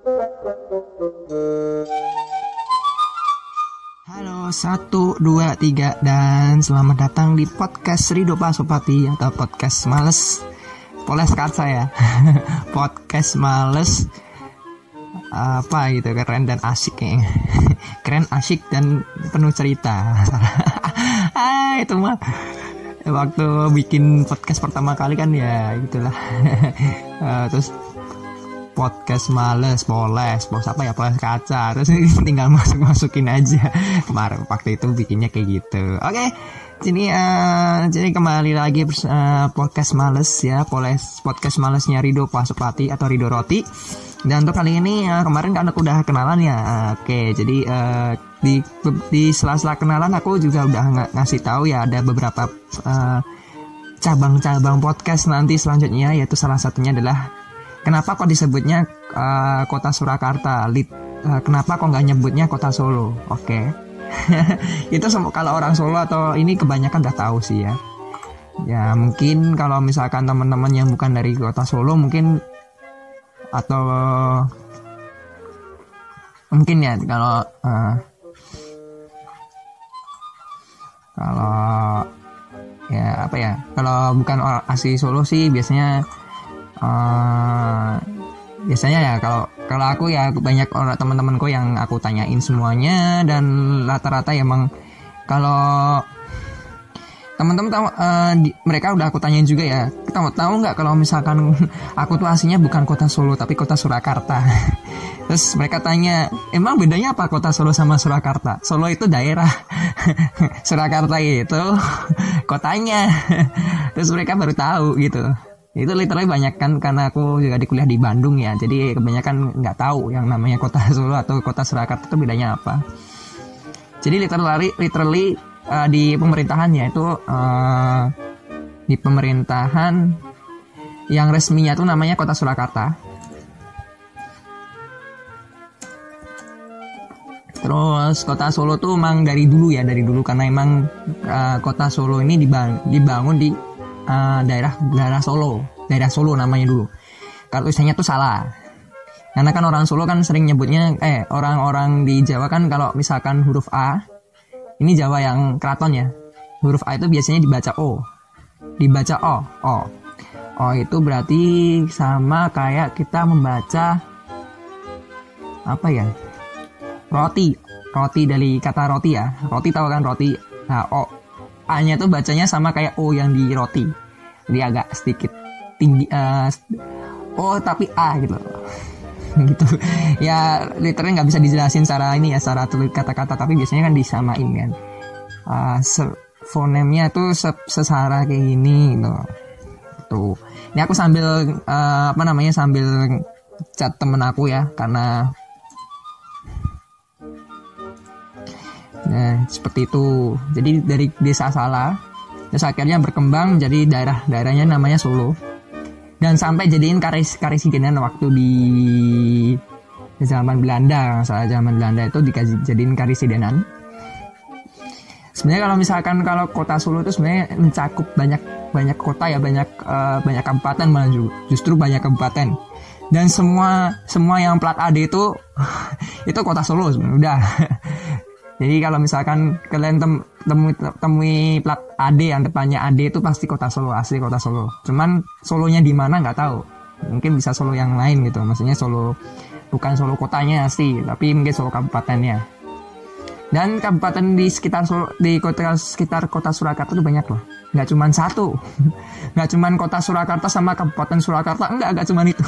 Halo, satu, dua, tiga, dan selamat datang di podcast Rido Pasopati atau podcast Males. Poles Karsa ya Podcast Males. Apa gitu keren dan asik kayaknya. Keren asik dan penuh cerita. Ah itu mah. Waktu bikin podcast pertama kali kan ya itulah. Uh, terus podcast males poles bos apa ya poles kaca. Terus tinggal masuk masukin aja. Kemarin waktu itu bikinnya kayak gitu. Oke okay. Jadi uh, jadi kembali lagi uh, podcast males ya poles podcast malesnya Rido Pasupati atau Rido Roti. Dan untuk kali ini uh, kemarin kan aku udah kenalan ya. Uh, oke okay, jadi uh, di di sela-sela kenalan aku juga udah ng ngasih tahu ya ada beberapa cabang-cabang uh, podcast nanti selanjutnya yaitu salah satunya adalah Kenapa kok disebutnya uh, kota Surakarta? Lit, uh, kenapa kok nggak nyebutnya kota Solo? Oke. Okay. itu kalau orang Solo atau ini kebanyakan udah tahu sih ya. Ya mungkin kalau misalkan teman-teman yang bukan dari kota Solo mungkin atau mungkin ya kalau uh, kalau ya apa ya kalau bukan asli Solo sih biasanya uh, biasanya ya kalau kalau aku ya banyak orang teman-temanku yang aku tanyain semuanya dan rata-rata emang kalau teman-teman tahu uh, mereka udah aku tanyain juga ya mau tahu nggak kalau misalkan aku tuh aslinya bukan kota Solo tapi kota Surakarta? Terus mereka tanya emang bedanya apa kota Solo sama Surakarta? Solo itu daerah Surakarta itu kotanya. Terus mereka baru tahu gitu itu literally banyak kan karena aku juga di kuliah di Bandung ya. Jadi kebanyakan nggak tahu yang namanya kota Solo atau kota Surakarta itu bedanya apa. Jadi literally literally uh, di pemerintahannya itu uh, di pemerintahan yang resminya tuh namanya kota Surakarta. Terus kota Solo tuh emang dari dulu ya dari dulu. Karena emang uh, kota Solo ini dibangun di uh, daerah daerah Solo. Daerah Solo namanya dulu. Kalau tulisannya tuh salah. Karena kan orang Solo kan sering nyebutnya eh orang-orang di Jawa kan kalau misalkan huruf A ini Jawa yang keraton ya. Huruf A itu biasanya dibaca O. Dibaca O O. O itu berarti sama kayak kita membaca apa ya? Roti. Roti dari kata roti ya. Roti tahu kan roti? Nah O A-nya tuh bacanya sama kayak O yang di roti. Jadi agak sedikit tinggi uh, oh tapi A gitu. gitu. Ya literally nggak bisa dijelasin secara ini ya secara tulis kata-kata tapi biasanya kan disamain kan. Uh, fonemnya tuh sesara kayak gini gitu. Tuh. Ini aku sambil uh, apa namanya sambil chat temen aku ya karena Nah, seperti itu. Jadi dari desa Salah, terus akhirnya berkembang jadi daerah-daerahnya namanya Solo. Dan sampai jadiin karis karisidenan waktu di zaman Belanda, salah zaman Belanda itu dijadiin karisidenan. Sebenarnya kalau misalkan kalau kota Solo itu sebenarnya mencakup banyak banyak kota ya banyak uh, banyak kabupaten malah justru banyak kabupaten dan semua semua yang plat AD itu itu kota Solo sebenarnya udah Jadi kalau misalkan kalian tem temui, temui plat AD yang depannya AD itu pasti kota Solo, asli kota Solo. Cuman Solonya di mana nggak tahu. Mungkin bisa Solo yang lain gitu. Maksudnya Solo bukan Solo kotanya sih, tapi mungkin Solo kabupatennya. Dan kabupaten di sekitar di kota sekitar kota Surakarta itu banyak loh. Nggak cuma satu. Nggak cuma kota Surakarta sama kabupaten Surakarta. Enggak enggak cuma itu.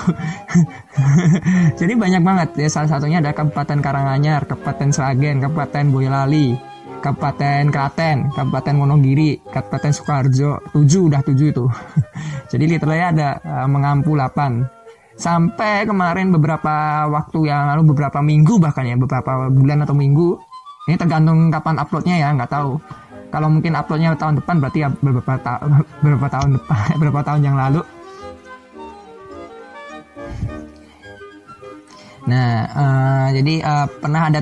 Jadi banyak banget. Ya salah satunya ada kabupaten Karanganyar kabupaten Sragen kabupaten Boyolali kabupaten Klaten kabupaten Wonogiri kabupaten Sukoharjo. Tujuh udah tujuh itu jadi literally ada uh, mengampu 8 sampai kemarin beberapa waktu yang lalu beberapa minggu bahkan ya beberapa bulan atau minggu ini tergantung kapan uploadnya ya nggak tahu. Kalau mungkin uploadnya tahun depan berarti ya beberapa tahun beberapa tahun depan beberapa tahun yang lalu. Nah uh, jadi uh, pernah ada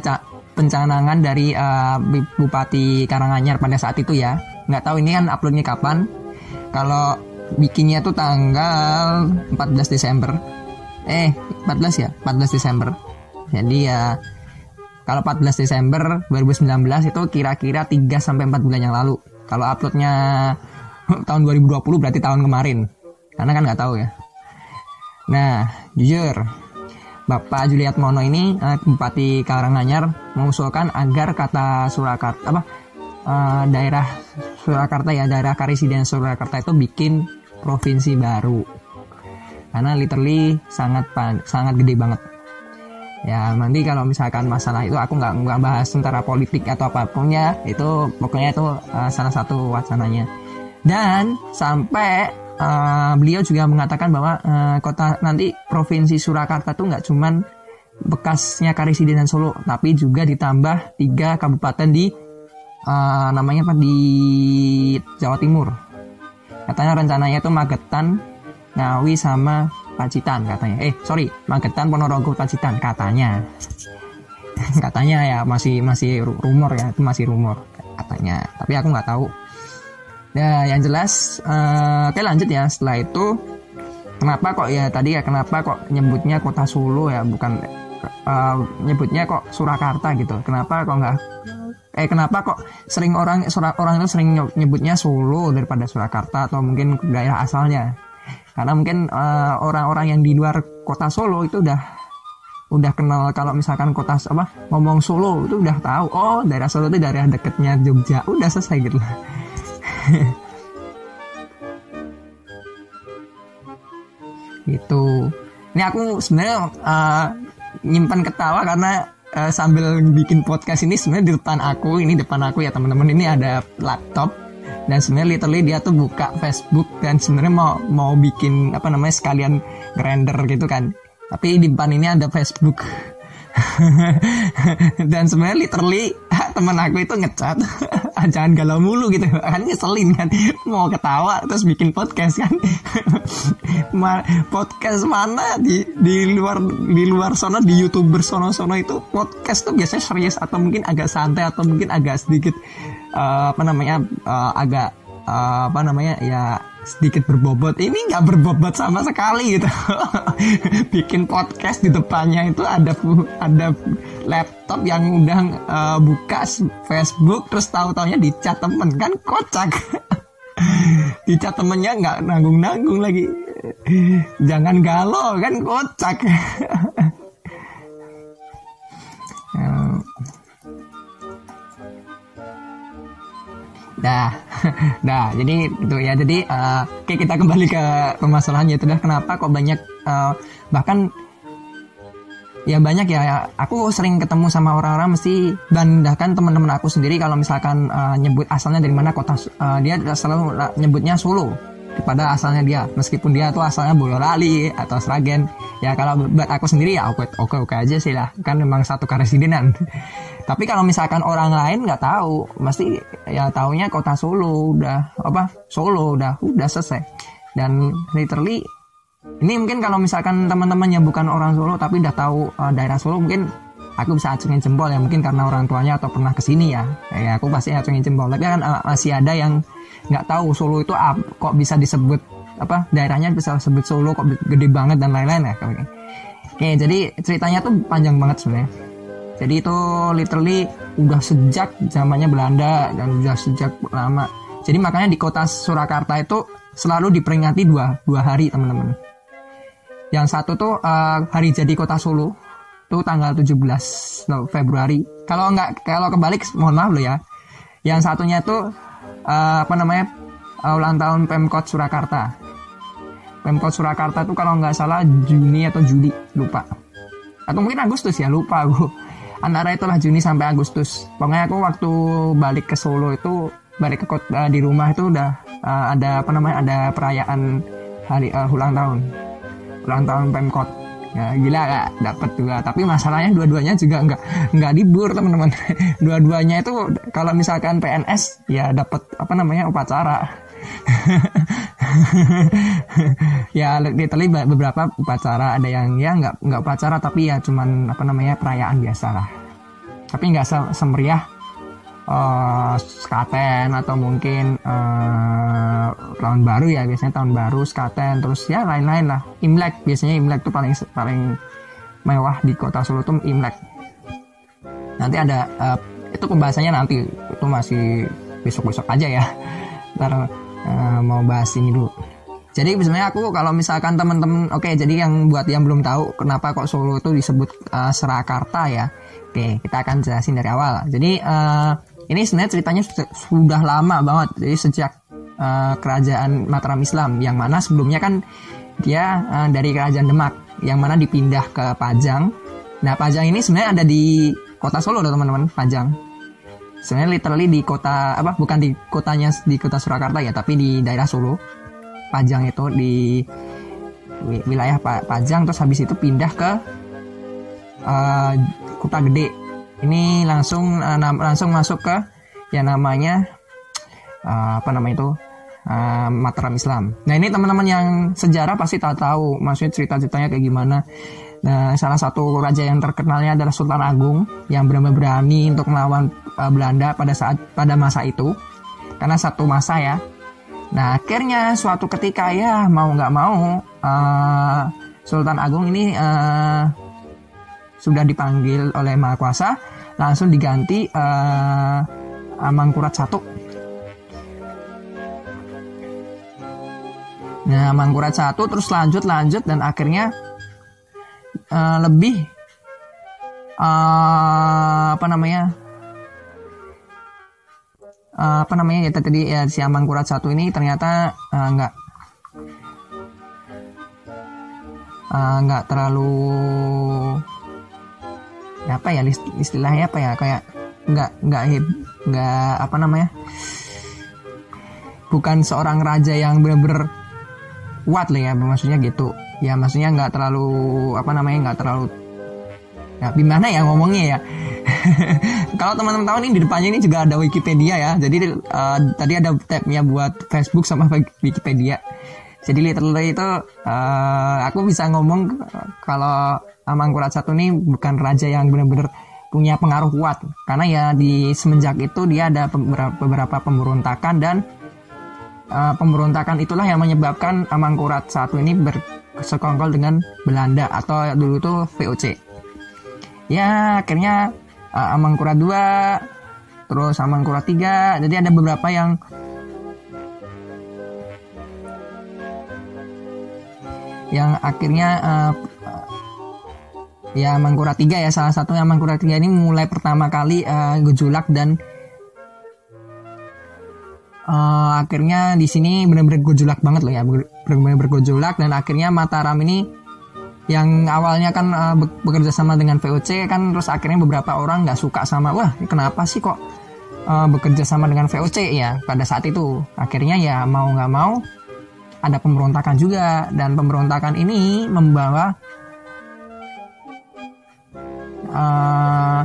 pencanangan dari uh, Bupati Karanganyar pada saat itu ya. Nggak tahu ini kan uploadnya kapan. Kalau bikinnya tuh tanggal 14 Desember. Eh 14 ya 14 Desember. Jadi ya kalau 14 Desember 2019 itu kira-kira 3 sampai 4 bulan yang lalu. Kalau uploadnya tahun 2020 berarti tahun kemarin. Karena kan nggak tahu ya. Nah jujur Bapak Juliat Mono ini eh, Bupati Karanganyar mengusulkan agar kata Surakarta apa eh, daerah Surakarta ya daerah Karisiden Surakarta itu bikin provinsi baru. Karena literally sangat sangat gede banget ya nanti kalau misalkan masalah itu aku nggak nggak bahas tentara politik atau apa pun ya itu pokoknya itu uh, salah satu wacananya dan sampai uh, beliau juga mengatakan bahwa uh, kota nanti provinsi Surakarta itu nggak cuman bekasnya Karisiden dan Solo, tapi juga ditambah tiga kabupaten di uh, namanya apa di Jawa Timur. Katanya rencananya itu Magetan, Ngawi sama Pacitan katanya. Eh sorry, Magetan, Ponorogo, Pacitan katanya. katanya ya masih masih rumor ya itu masih rumor katanya. Tapi aku nggak tahu Ya, yang jelas, uh, oke lanjut ya. Setelah itu, kenapa kok ya tadi ya kenapa kok nyebutnya kota Solo ya, bukan uh, nyebutnya kok Surakarta gitu. Kenapa kok nggak? Eh kenapa kok sering orang orang itu sering nyebutnya Solo daripada Surakarta atau mungkin daerah asalnya? Karena mungkin uh, orang-orang yang di luar kota Solo itu udah udah kenal kalau misalkan kota apa ngomong Solo itu udah tahu oh daerah Solo itu daerah deketnya Jogja udah selesai gitu. Itu ini aku sebenarnya uh, nyimpan ketawa karena uh, sambil bikin podcast ini sebenarnya di depan aku ini depan aku ya teman-teman. Ini ada laptop dan sebenarnya literally dia tuh buka Facebook dan sebenarnya mau mau bikin apa namanya sekalian render gitu kan. Tapi di depan ini ada Facebook. Dan sebenarnya literally temen aku itu ngecat. Jangan galau mulu gitu. Kan ngeselin kan. Mau ketawa terus bikin podcast kan. Podcast mana? Di di luar di luar sana di youtuber sono sono itu podcast tuh biasanya serius atau mungkin agak santai atau mungkin agak sedikit uh, apa namanya uh, agak uh, apa namanya ya sedikit berbobot. Ini nggak berbobot sama sekali gitu. Bikin podcast di depannya itu ada ada laptop yang udah uh, buka Facebook terus tahu taunya dicat temen. Kan kocak. Dicat temennya nggak nanggung nanggung lagi. Jangan galau kan kocak Dah, dah. Jadi itu ya. Jadi uh, oke kita kembali ke permasalahannya itu dah. Kenapa kok banyak uh, bahkan ya banyak ya aku sering ketemu sama orang-orang mesti dan bahkan teman-teman aku sendiri kalau misalkan uh, nyebut asalnya dari mana kota uh, dia selalu nyebutnya Solo kepada asalnya dia meskipun dia tuh asalnya Boyolali atau Sragen ya kalau buat aku sendiri ya oke oke oke aja sih lah. Kan memang satu karesidenan. Tapi kalau misalkan orang lain nggak tahu mesti ya taunya kota Solo udah apa Solo udah udah selesai. Dan literally ini mungkin kalau misalkan teman-teman yang bukan orang Solo tapi udah tahu uh, daerah Solo mungkin aku bisa acungin jempol ya mungkin karena orang tuanya atau pernah ke sini ya ya aku pasti acungin jempol tapi kan uh, masih ada yang nggak tahu Solo itu uh, kok bisa disebut apa daerahnya bisa disebut Solo kok gede banget dan lain-lain ya oke jadi ceritanya tuh panjang banget sebenarnya jadi itu literally udah sejak zamannya Belanda dan udah sejak lama. Jadi makanya di kota Surakarta itu selalu diperingati dua, dua hari teman-teman. Yang satu tuh uh, hari jadi kota Solo itu tanggal 17 Februari. Kalau nggak kalau kebalik mohon maaf lo ya. Yang satunya itu uh, apa namanya uh, ulang tahun Pemkot Surakarta. Pemkot Surakarta itu kalau nggak salah Juni atau Juli lupa. Atau mungkin Agustus ya lupa aku antara itulah Juni sampai Agustus pokoknya aku waktu balik ke Solo itu balik ke kota uh, di rumah itu udah uh, ada apa namanya ada perayaan hari uh, ulang tahun ulang tahun Pemkot ya gila gak dapat juga tapi masalahnya dua-duanya juga nggak nggak libur teman-teman. Dua-duanya itu kalau misalkan PNS ya dapat apa namanya upacara. Ya literally beberapa upacara. Ada yang ya nggak nggak upacara tapi ya cuman apa namanya perayaan biasa lah. Tapi nggak se semeriah uh, skaten atau mungkin uh, tahun baru ya biasanya tahun baru skaten terus ya lain-lain lah. Imlek biasanya imlek tuh paling paling mewah di kota Solo tuh imlek. Nanti ada uh, itu pembahasannya nanti itu masih besok-besok aja ya. Ntar uh, mau bahas ini dulu. Jadi sebenarnya aku kalau misalkan teman-teman oke okay, jadi yang buat yang belum tahu kenapa kok Solo itu disebut uh, Surakarta ya. Oke okay, kita akan jelasin dari awal. Jadi uh, ini sebenarnya ceritanya sudah lama banget. Jadi sejak uh, kerajaan Mataram Islam yang mana sebelumnya kan dia uh, dari kerajaan Demak yang mana dipindah ke Pajang. Nah Pajang ini sebenarnya ada di kota Solo teman-teman Pajang. Sebenarnya literally di kota apa bukan di kotanya di kota Surakarta ya tapi di daerah Solo. Pajang itu di wilayah Pajang terus habis itu pindah ke uh, kota gede ini langsung uh, langsung masuk ke yang namanya uh, apa nama itu uh, Mataram Islam. Nah ini teman-teman yang sejarah pasti tahu tahu, maksudnya cerita-ceritanya kayak gimana. Nah salah satu raja yang terkenalnya adalah Sultan Agung yang benar-benar berani untuk melawan uh, Belanda pada saat pada masa itu, karena satu masa ya. Nah akhirnya suatu ketika ya mau nggak mau uh, Sultan Agung ini uh, sudah dipanggil oleh Maha Kuasa langsung diganti uh, Mangkurat satu. Nah, Mangkurat satu terus lanjut lanjut dan akhirnya uh, lebih uh, apa namanya uh, apa namanya ya tadi ya si Mangkurat satu ini ternyata uh, nggak nggak terlalu apa ya istilahnya apa ya kayak nggak nggak nggak apa namanya bukan seorang raja yang bener-bener kuat lah ya maksudnya gitu. Ya maksudnya nggak terlalu apa namanya nggak terlalu ya gimana ya ngomongnya ya. Kalau teman-teman tahu nih di depannya ini juga ada Wikipedia ya. Jadi uh, tadi ada tabnya buat Facebook sama Wikipedia. Jadi literally itu uh, aku bisa ngomong kalau Amangkurat satu ini bukan raja yang benar-benar punya pengaruh kuat. Karena ya di semenjak itu dia ada beberapa pemberontakan dan uh, pemberontakan itulah yang menyebabkan Amangkurat satu ini bersekongkol dengan Belanda atau dulu itu VOC ya akhirnya uh, Amangkurat 2 terus Amangkurat 3 jadi ada beberapa yang yang akhirnya uh, ya Mangkurat 3 ya. Salah satu yang Mangkurat 3 ini mulai pertama kali uh, gejolak dan uh, akhirnya di sini benar-benar gejolak banget loh ya. Benar-benar bergejolak dan akhirnya Mataram ini yang awalnya kan uh, bekerja sama dengan VOC kan terus akhirnya beberapa orang nggak suka sama wah kenapa sih kok uh, bekerja sama dengan VOC ya pada saat itu. Akhirnya ya mau nggak mau ada pemberontakan juga. Dan pemberontakan ini membawa uh,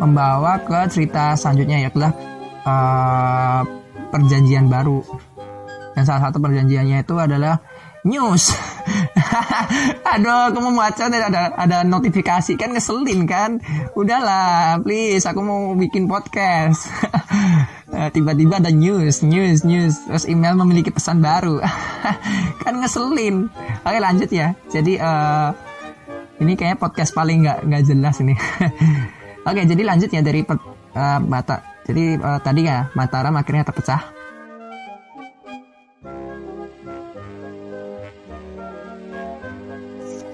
membawa ke cerita selanjutnya yaitu uh, perjanjian baru. Dan salah satu perjanjiannya itu adalah news. Aduh aku mau baca ada ada notifikasi kan ngeselin kan? Udahlah please aku mau bikin podcast. Eh, tiba-tiba ada news news news. Terus email memiliki pesan baru. Kan ngeselin. Oke lanjut ya. Jadi uh, ini kayaknya podcast paling nggak nggak jelas ini. Oke jadi lanjut ya dari uh, mata. Jadi uh, tadi ya Mataram akhirnya terpecah.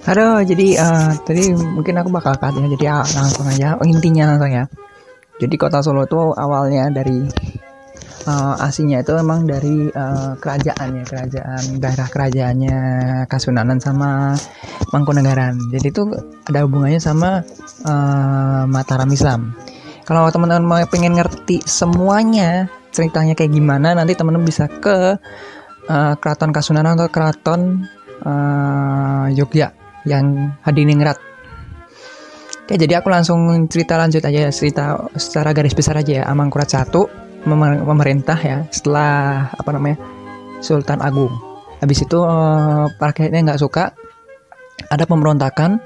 Halo, jadi uh, tadi mungkin aku bakal cut ya, jadi uh, langsung aja. Oh, intinya langsung ya. Jadi kota Solo itu awalnya dari uh, aslinya itu memang dari uh, kerajaan ya, kerajaan daerah kerajaannya Kasunanan sama Mangkunegaran. Jadi itu ada hubungannya sama uh, Mataram Islam. Kalau teman-teman mau pengen ngerti semuanya ceritanya kayak gimana, nanti teman-teman bisa ke uh, Keraton Kasunanan atau Keraton uh, Yogyakarta yang Hadiningrat. Oke, jadi aku langsung cerita lanjut aja cerita secara garis besar aja ya. Amangkurat satu pemerintah ya setelah apa namanya Sultan Agung. Habis itu uh, rakyatnya nggak suka, ada pemberontakan,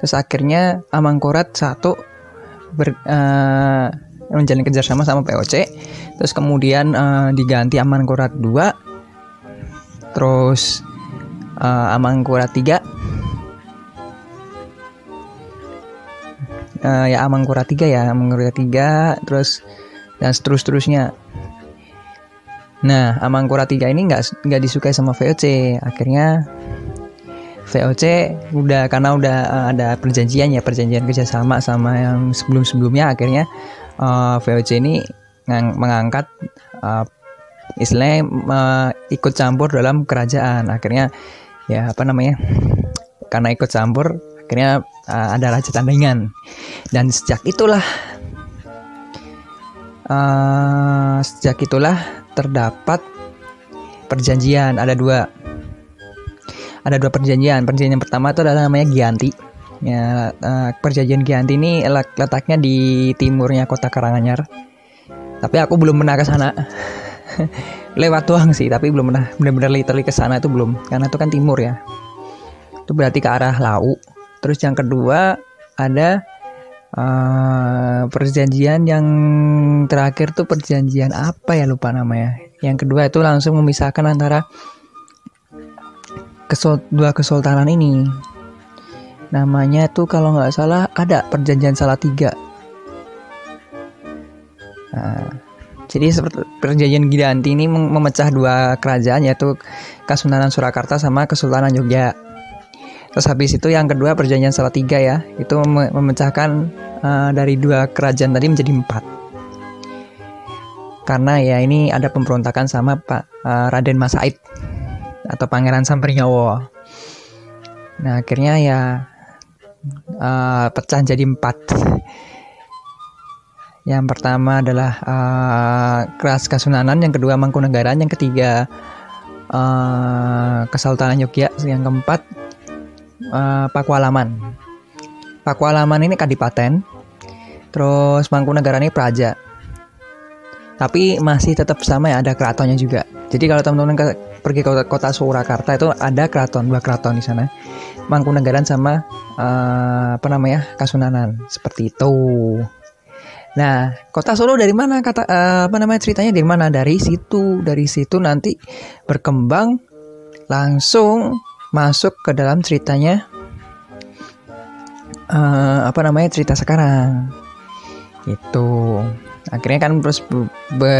terus akhirnya Amangkurat satu ber, uh, menjalin kerjasama sama POC terus kemudian uh, diganti Amangkurat 2 terus uh, Amangkurat 3 uh, ya Amangkurat 3 ya Amangkurat 3 terus dan seterus-terusnya. Nah Amangkurat 3 ini nggak nggak disukai sama VOC akhirnya VOC udah karena udah uh, ada perjanjian ya perjanjian kerjasama sama yang sebelum-sebelumnya akhirnya uh, VOC ini mengangkat uh, istilahnya uh, ikut campur dalam kerajaan. Akhirnya ya apa namanya karena ikut campur akhirnya uh, ada raja tandingan. Dan sejak itulah uh, sejak itulah terdapat perjanjian. Ada dua ada dua perjanjian. Perjanjian pertama itu adalah namanya Gianti. Ya uh, perjanjian Gianti ini letaknya di timurnya kota Karanganyar. Tapi aku belum pernah ke sana. Lewat doang sih tapi belum pernah benar-benar literally ke sana itu belum. Karena itu kan timur ya. Itu berarti ke arah Lau. Terus yang kedua ada uh, perjanjian yang terakhir tuh perjanjian apa ya? Lupa namanya. Yang kedua itu langsung memisahkan antara kesol dua kesultanan ini. Namanya tuh kalau nggak salah ada perjanjian salah tiga nah, jadi seperti perjanjian Gidanti ini memecah dua kerajaan yaitu Kesultanan Surakarta sama Kesultanan Yogyakarta. Terus habis itu yang kedua perjanjian Salatiga ya, itu memecahkan uh, dari dua kerajaan tadi menjadi empat. Karena ya ini ada pemberontakan sama Pak uh, Raden Masaid atau Pangeran Sampernyawa. Nah akhirnya ya uh, pecah jadi empat. Yang pertama adalah uh, Keras Kasunanan, yang kedua Mangkunegaran, yang ketiga uh, Kesultanan Yogyakarta, yang keempat uh, Pakualaman. Pakualaman ini kadipaten, terus Mangkunegaran ini praja. Tapi masih tetap sama ya ada keratonnya juga. Jadi kalau teman-teman ke, pergi ke kota, kota Surakarta itu ada keraton, dua keraton di sana. Mangkunegaran sama uh, apa namanya Kasunanan seperti itu. Nah, kota Solo dari mana kata uh, apa namanya ceritanya dari mana? Dari situ, dari situ nanti berkembang langsung masuk ke dalam ceritanya uh, apa namanya cerita sekarang. Itu akhirnya kan terus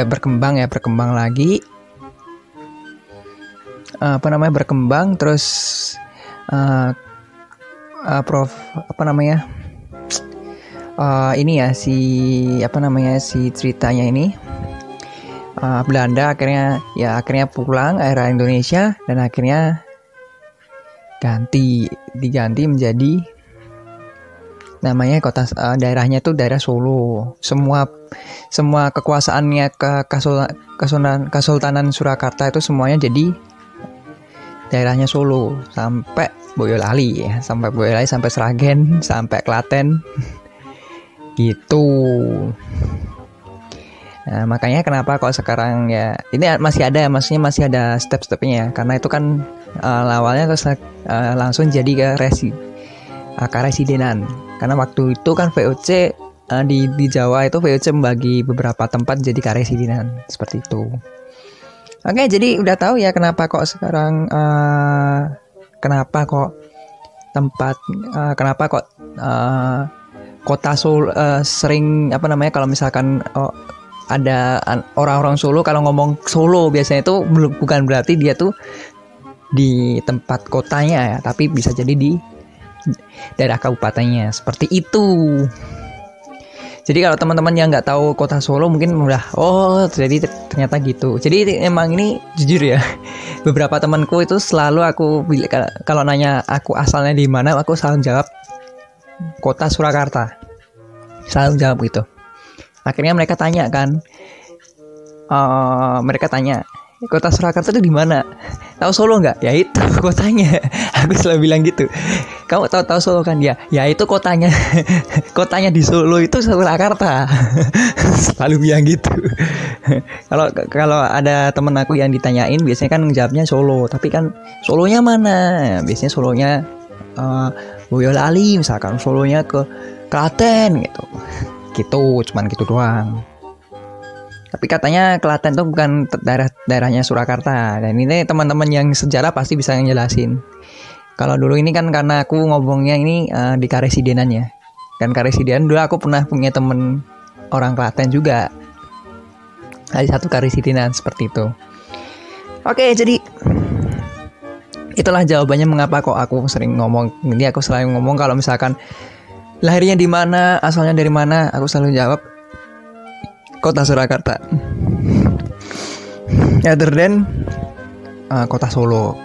berkembang ya, berkembang lagi. Uh, apa namanya berkembang terus uh, uh, prof apa namanya uh, ini ya si apa namanya si ceritanya ini uh, Belanda akhirnya ya akhirnya pulang era Indonesia dan akhirnya ganti diganti menjadi namanya kota uh, daerahnya itu daerah Solo. Semua semua kekuasaannya ke Kasultanan, Kasultanan Surakarta itu semuanya jadi daerahnya Solo. Sampai Boyolali ya. Sampai Boyolali sampai Sragen sampai Klaten. Gitu. Nah, makanya kenapa kok sekarang ya ini masih ada ya maksudnya masih ada step-stepnya ya. Karena itu kan uh, awalnya terus uh, langsung jadi ke resi uh, ke residenan karena waktu itu kan VOC uh, di di Jawa itu VOC membagi beberapa tempat jadi ke residenan seperti itu. Oke, jadi udah tahu ya kenapa kok sekarang uh, kenapa kok tempat uh, kenapa kok uh, kota Solo uh, sering apa namanya kalau misalkan oh, ada orang-orang Solo kalau ngomong Solo biasanya itu bukan berarti dia tuh di tempat kotanya ya, tapi bisa jadi di daerah kabupatennya seperti itu. Jadi kalau teman-teman yang nggak tahu kota Solo mungkin udah oh jadi ternyata gitu. Jadi emang ini jujur ya beberapa temanku itu selalu aku kalau nanya aku asalnya di mana aku selalu jawab kota Surakarta selalu jawab gitu akhirnya mereka tanya kan uh, mereka tanya kota Surakarta itu di mana? Tahu Solo nggak? Ya itu kotanya. Aku selalu bilang gitu. Kamu tahu tahu Solo kan? Ya ya itu kotanya. Kotanya di Solo itu Surakarta. Selalu bilang gitu. Kalau kalau ada temen aku yang ditanyain biasanya kan jawabnya Solo. Tapi kan Solonya mana? Biasanya Solonya uh, Boyolali misalkan solonya ke Klaten gitu. Gitu cuman gitu doang tapi katanya Klaten tuh bukan daerah daerahnya Surakarta. Dan ini teman-teman yang sejarah pasti bisa ngejelasin. Kalau dulu ini kan karena aku ngomongnya ini uh, di Karesidenan ya. Kan Karesidenan dulu aku pernah punya temen orang Klaten juga. Ada satu Karesidenan seperti itu. Oke jadi itulah jawabannya mengapa kok aku sering ngomong ini. Aku selalu ngomong kalau misalkan lahirnya di mana asalnya dari mana aku selalu jawab kota Surakarta. Other than uh, kota Solo.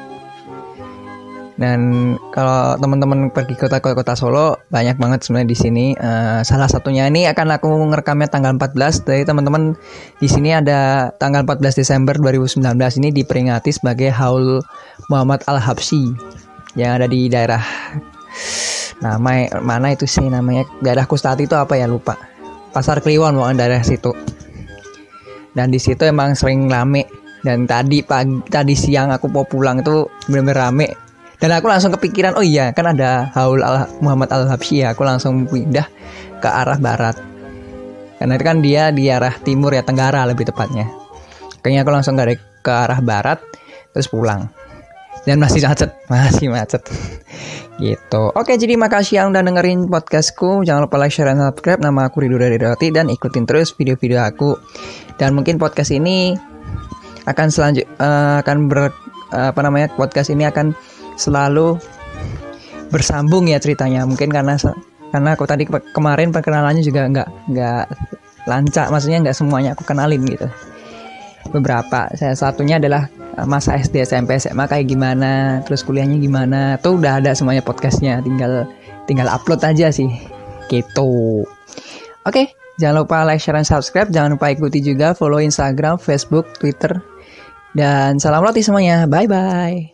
Dan kalau teman-teman pergi ke kota kota Solo banyak banget sebenarnya di sini. Uh, salah satunya ini akan aku ngerekamnya tanggal 14 dari teman-teman di sini ada tanggal 14 Desember 2019 ini diperingati sebagai Haul Muhammad Al Habsyi yang ada di daerah nama mana itu sih namanya? Daerah Kustati itu apa ya? Lupa Pasar Kliwon bukan daerah situ. Dan di situ emang sering rame. Dan tadi pagi tadi siang aku mau pulang itu bener-bener rame. Dan aku langsung kepikiran oh iya kan ada Haul al Muhammad al Habsyi ya. Aku langsung pindah ke arah barat. Karena itu kan dia di arah timur ya tenggara lebih tepatnya. Kayaknya aku langsung dari ke arah barat terus pulang. Dan masih macet masih macet gitu. Oke jadi makasih yang udah dengerin podcastku. Jangan lupa like share dan subscribe. Nama aku Ridho dari Roti dan ikutin terus video-video aku. Dan mungkin podcast ini akan selanjut uh, akan ber uh, apa namanya podcast ini akan selalu bersambung ya ceritanya. Mungkin karena karena aku tadi kemarin perkenalannya juga nggak nggak lancak maksudnya nggak semuanya aku kenalin gitu. Beberapa. Saya satunya adalah eh, Eh, masa SD SMP SMA kayak gimana? Terus kuliahnya gimana? Tuh udah ada semuanya podcastnya tinggal tinggal upload aja sih. Gitu. Oke jangan lupa like share dan subscribe. Jangan lupa ikuti juga follow Instagram Facebook Twitter. Dan salam roti semuanya. Bye bye